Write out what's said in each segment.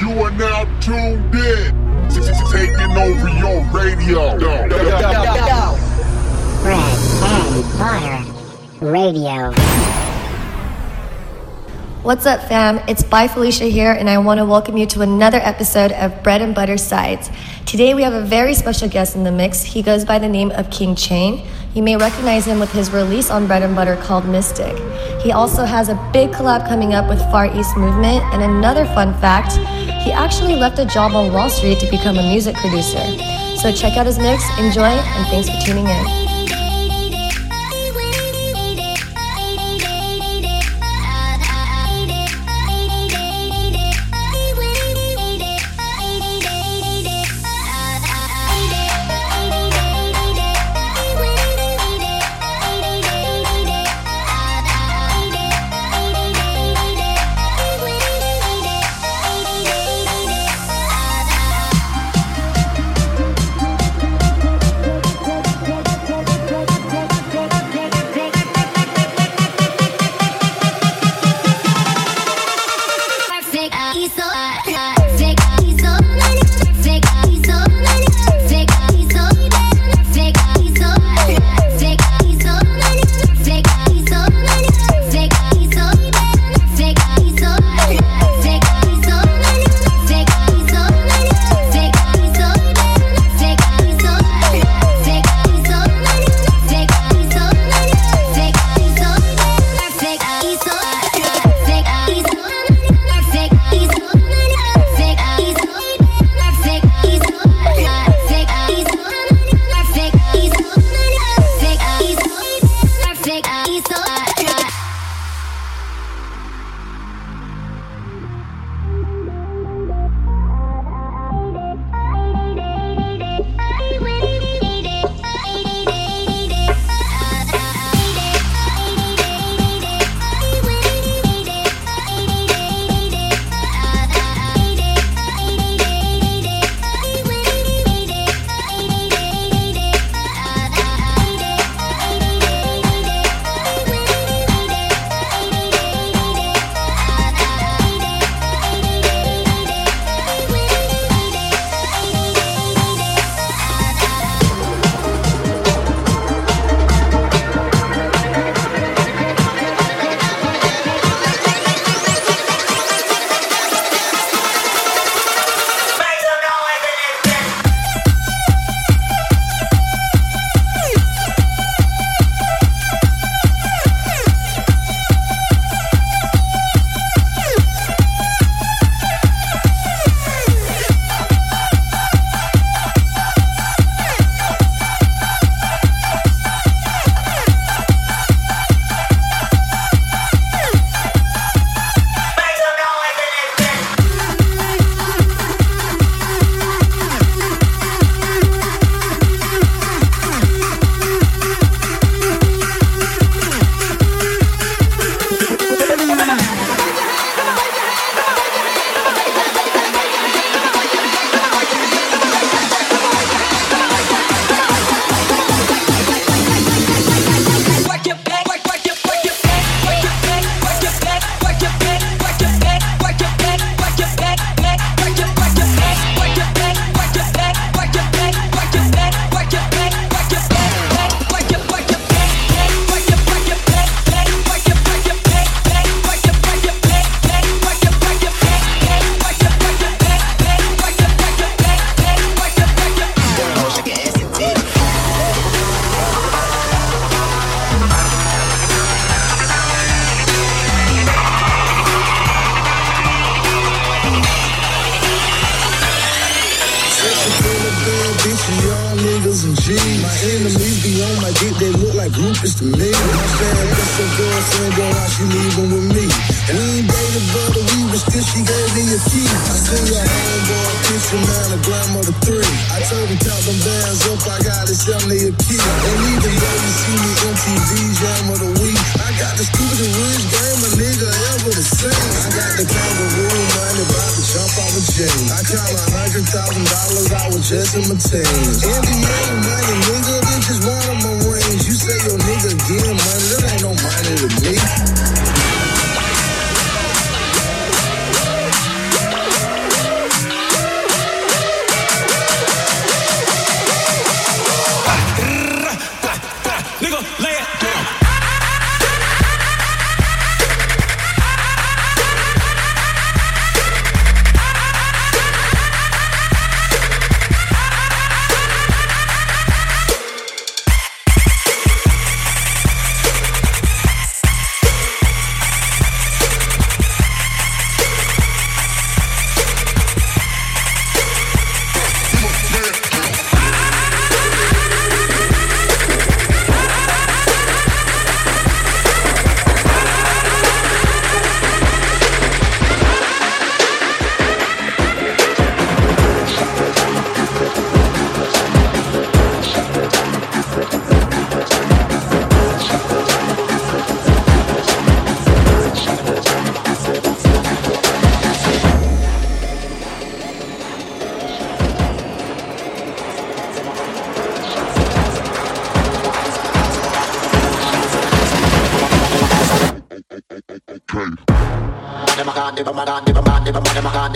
You are now tuned in. Taking over your radio. Yo, yo, yo, yo. Bread and butter radio. What's up, fam? It's By Felicia here, and I want to welcome you to another episode of Bread and Butter Sides. Today, we have a very special guest in the mix. He goes by the name of King Chain. You may recognize him with his release on Bread and Butter called Mystic. He also has a big collab coming up with Far East Movement, and another fun fact he actually left a job on Wall Street to become a music producer. So, check out his mix, enjoy, and thanks for tuning in.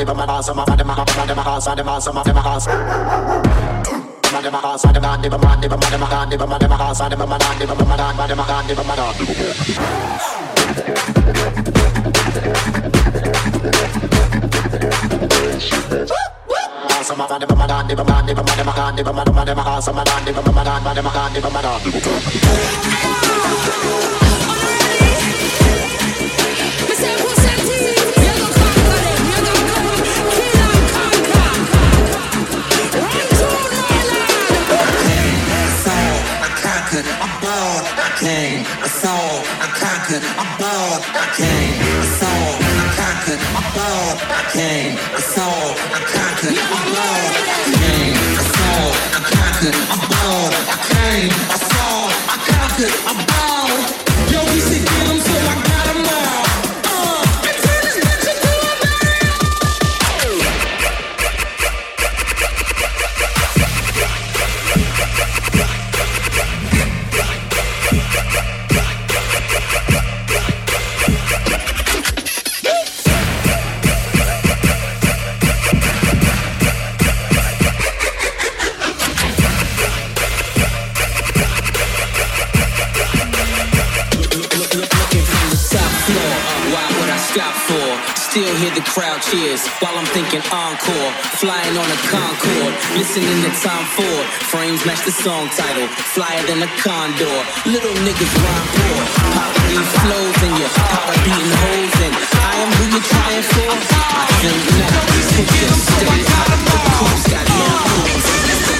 body, but my ass, my body, my body, my ass, my ass, my ass. Body, my ass, my body, my body, my body, my body, my body, my ass, my body, my body, my body, my body, my body. Sama bade bama dande bama dande bama dande bama dande bama dande bama dande bama dande bama dande bama dande came, I saw, I conquered, I balled, I came. tears while I'm thinking encore. Flying on a Concorde, listening to Tom Ford. Frames match the song title, flyer than a condor. Little niggas rhyme poor. Poverty flows in you, powder beating holes in. I am who you're trying for. I think now, put your state. The cool's got no rules.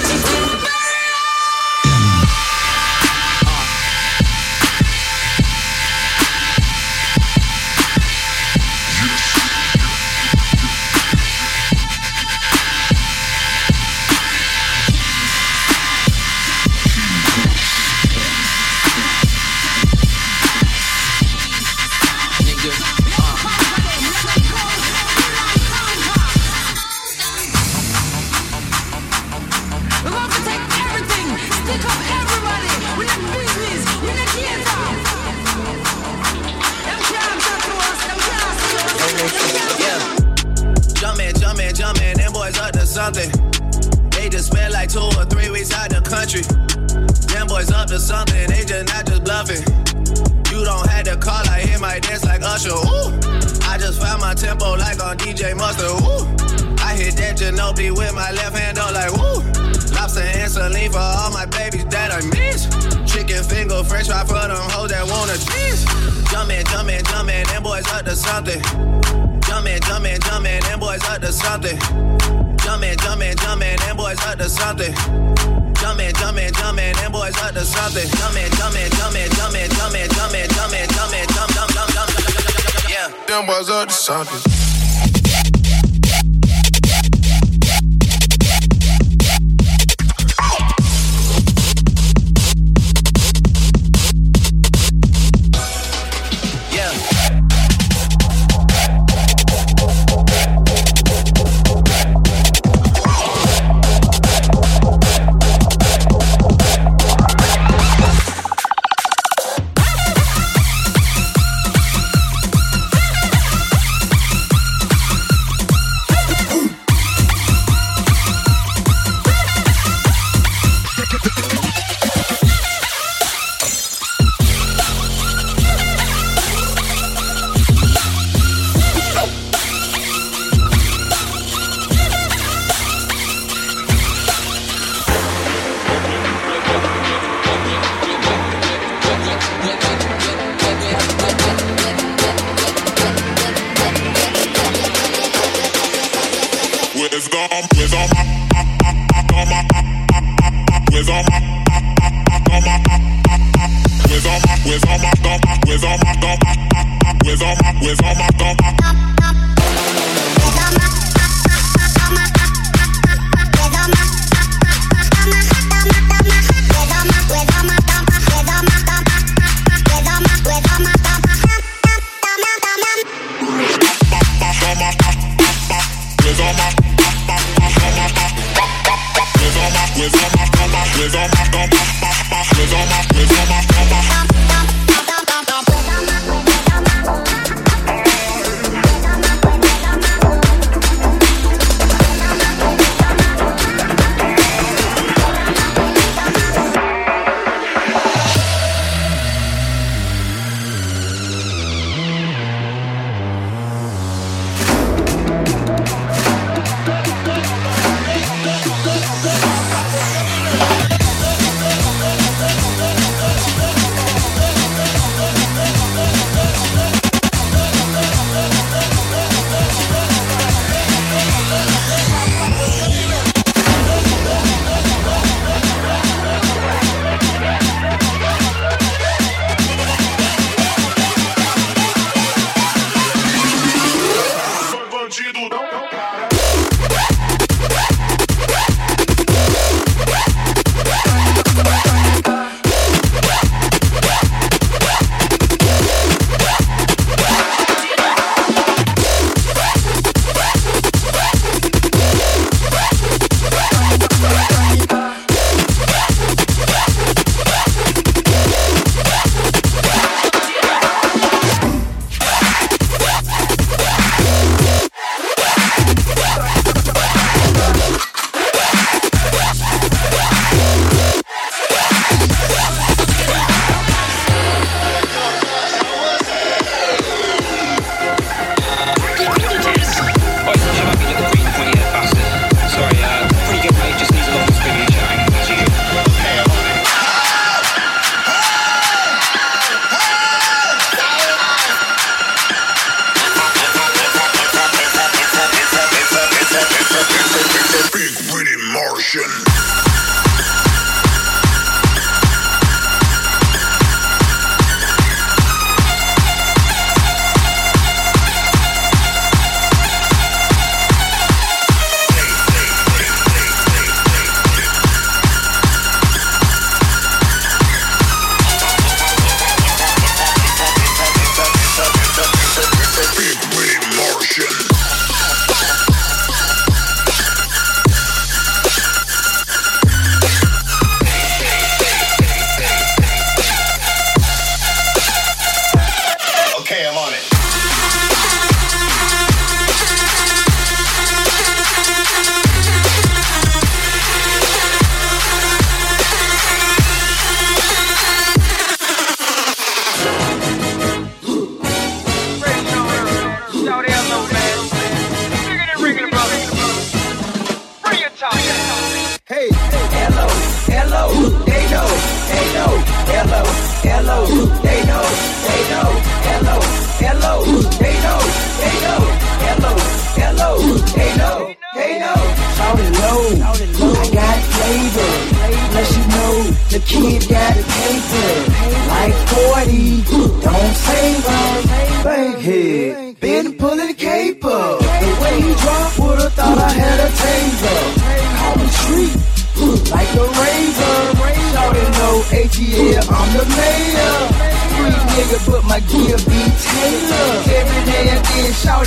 up to something. Jumping, jumping, jumping, them boys up to something. Jumping, jumping, jumping, them boys up to something. Jumping, jumping, jumping, them boys up to something. Jumping, jumping, jumping, jumping, jumping, jumping, jumping, jumping, jump, jump, jump, jump, jump, jump, jump, jump, yeah. Them boys up to something. Rhythm, rhythm, rhythm.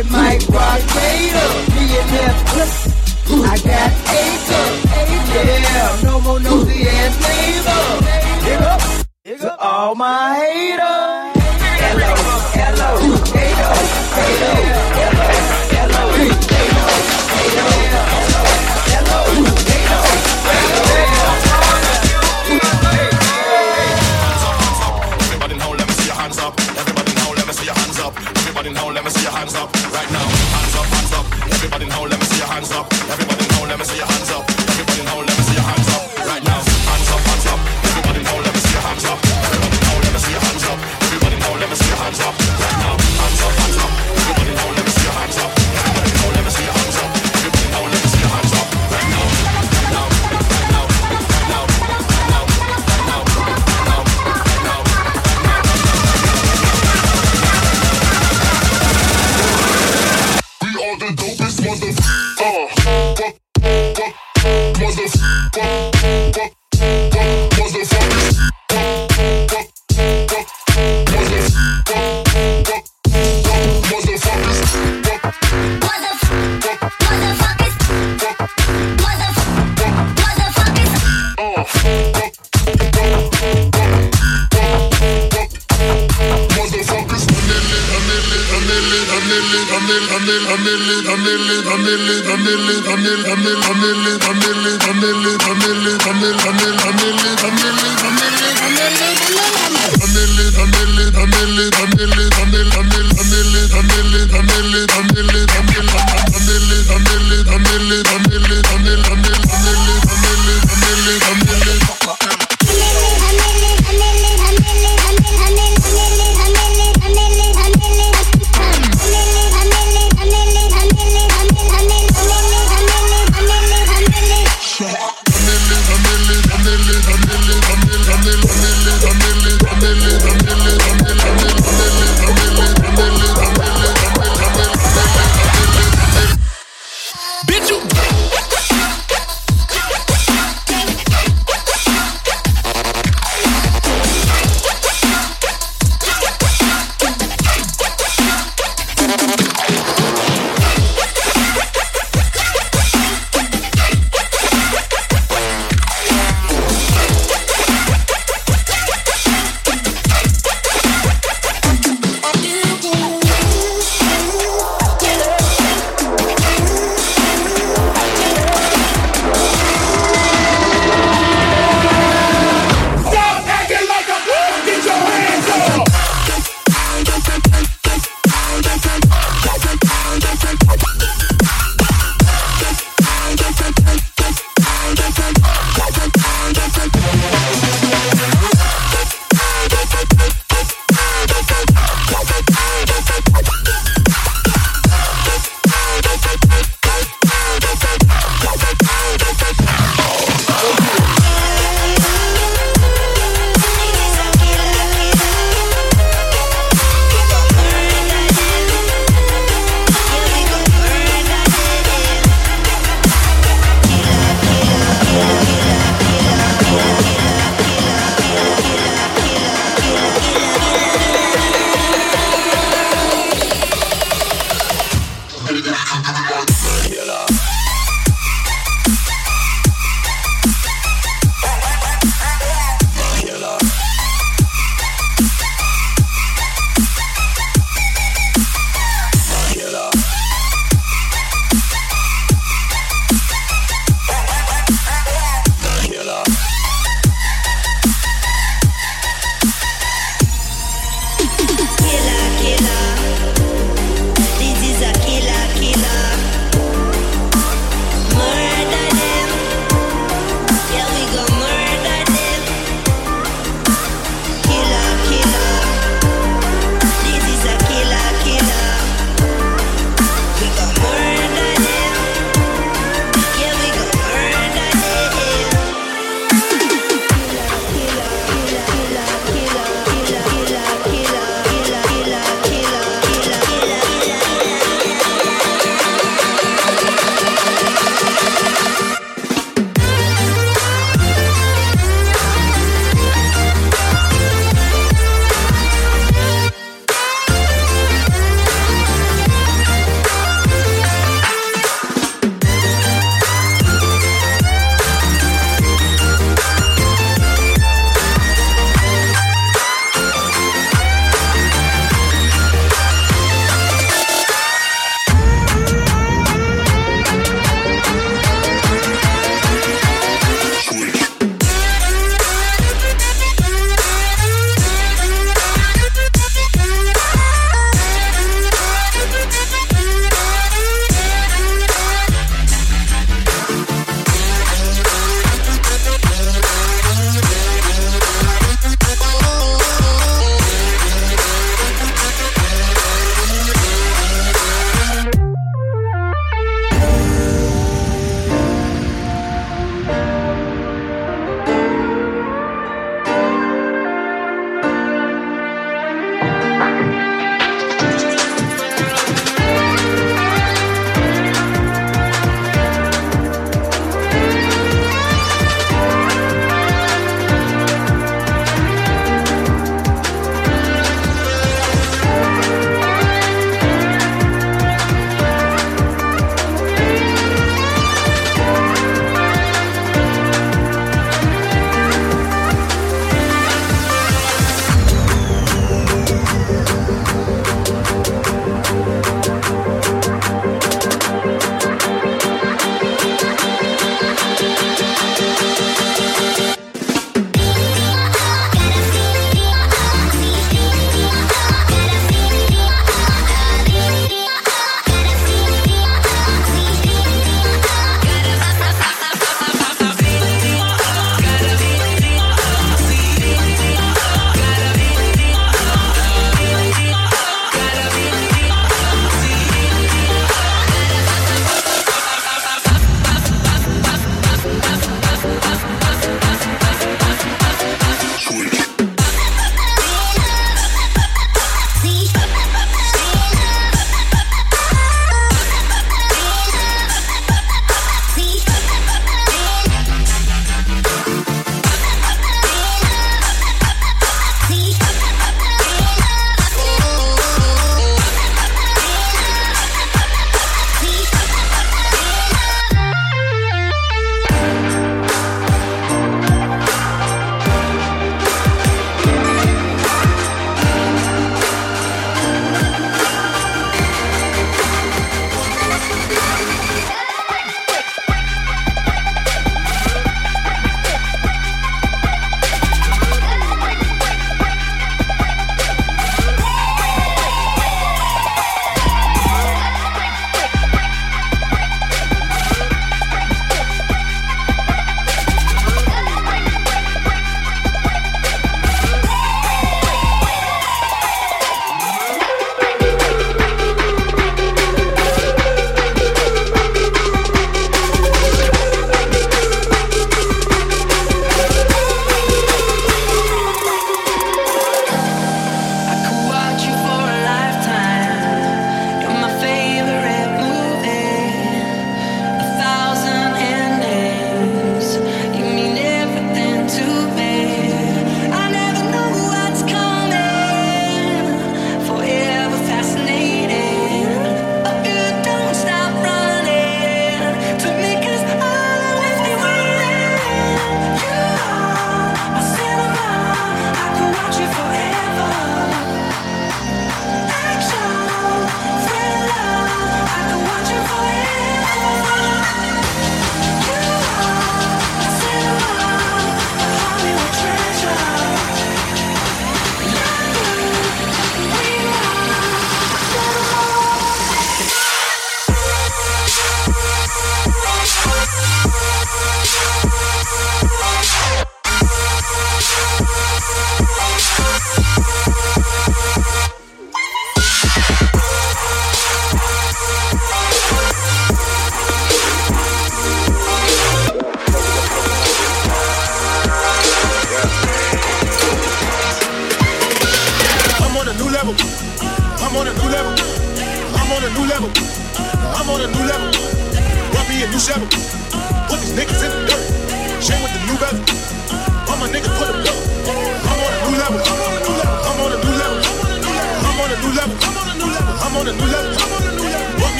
it might rock me and plus, I got acres. Yeah, no more nosy ass neighbor. Dig up, dig all my haters. Hello, hello, hater, hater. Everybody now, let me see your hands up.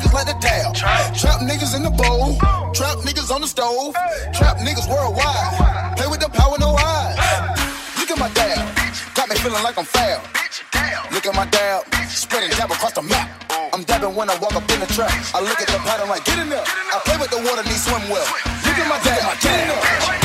Niggas like the towel. Trap niggas in the bowl. Trap niggas on the stove. Trap niggas worldwide. Play with the power, no eyes. Look at my dab. Got me feeling like I'm foul. Look at my dab. Spreading dab across the map. I'm dabbing when I walk up in the trap. I look at the pattern like, get in there. I play with the water, need swim well. Look at my dab. Get in there.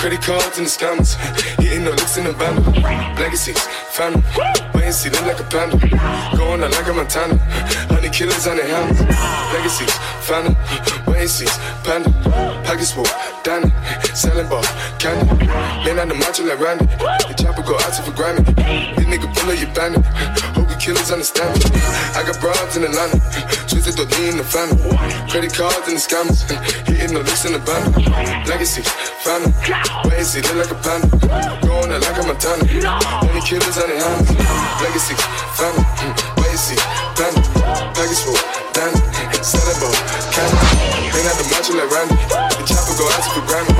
Credit cards in the scammers. Hitting the licks in the band. Legacies, family. Wait and see, look like a panda. Going out like a Montana. Honey killers on their hands. Legacies, family. Wait see, panda. Package full, Danny. Selling ball, candy. Man on the macho like Randy. The chopper go out to for Grammy. This nigga pull up your bandit. Hope you killers understand me. I got broads in Atlanta. Twisted the lean the family. Credit cards and the scammers. Hitting the licks in the band. Legacy, family. Wait see, look like a panda. Going out like a Montana. Many killers on their hands. Legacy, family. Wait and see, panda. Package full, Danny. Selling ball, candy. Hang out the macho like Randy. The chopper go out to for Grammy.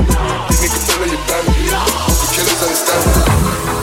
This nigga pull up your bandit. Hope you killers understand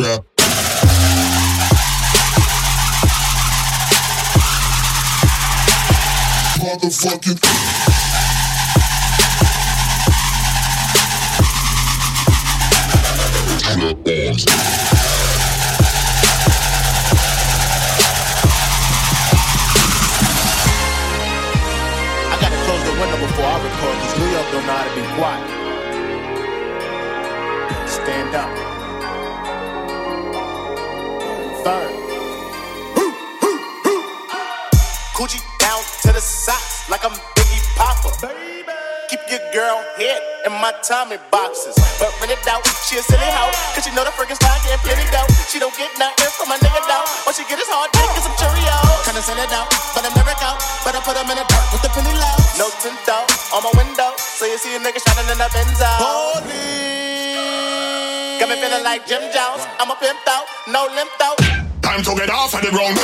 flap. Motherfucking. the window before I record, cause New York don't know how to be quiet. Stand up. Tommy boxes. But when it doubt, she a silly hoe. Cause she know the freaking style getting plenty dough. She don't get nothing from my nigga though. All she get is hard dick and some Cheerios. Kinda send it out, but I'm never out. But I put them in the dirt with the penny low. No tint though, on my window. So you see a nigga shining in the Benzo. Police. Got me feeling like Jim Jones. I'm a pimp out, no limp out. Time to get off of the ground.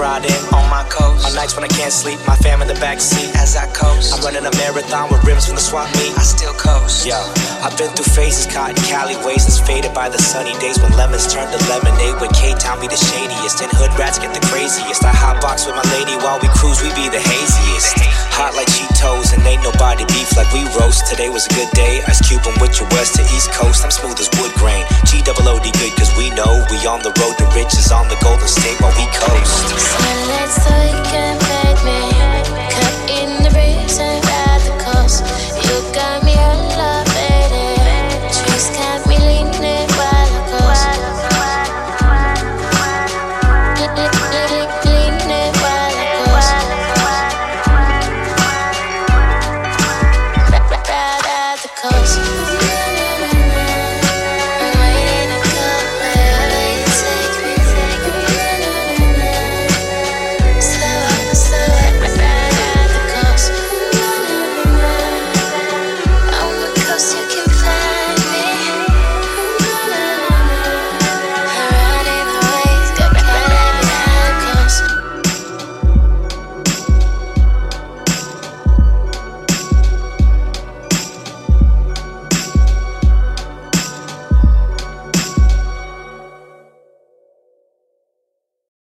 Friday nights when I can't sleep, my fam in the backseat. As I coast, I'm running a marathon with rims from the swap meet. I still coast. Yo, I've been through phases, caught in Cali it's faded by the sunny days when lemons turn to lemonade. When K Town, be the shadiest, and hood rats get the craziest. I hot box with my lady while we cruise, we be the haziest. Hot like Cheetos, and ain't nobody beef like we roast. Today was a good day, Ice Cube, I'm with your west to east coast. I'm smooth as wood grain. G double O D good, cause we know we on the road to riches on the golden state while we coast. So let's take it. Cut in the reason, ride the cost. You got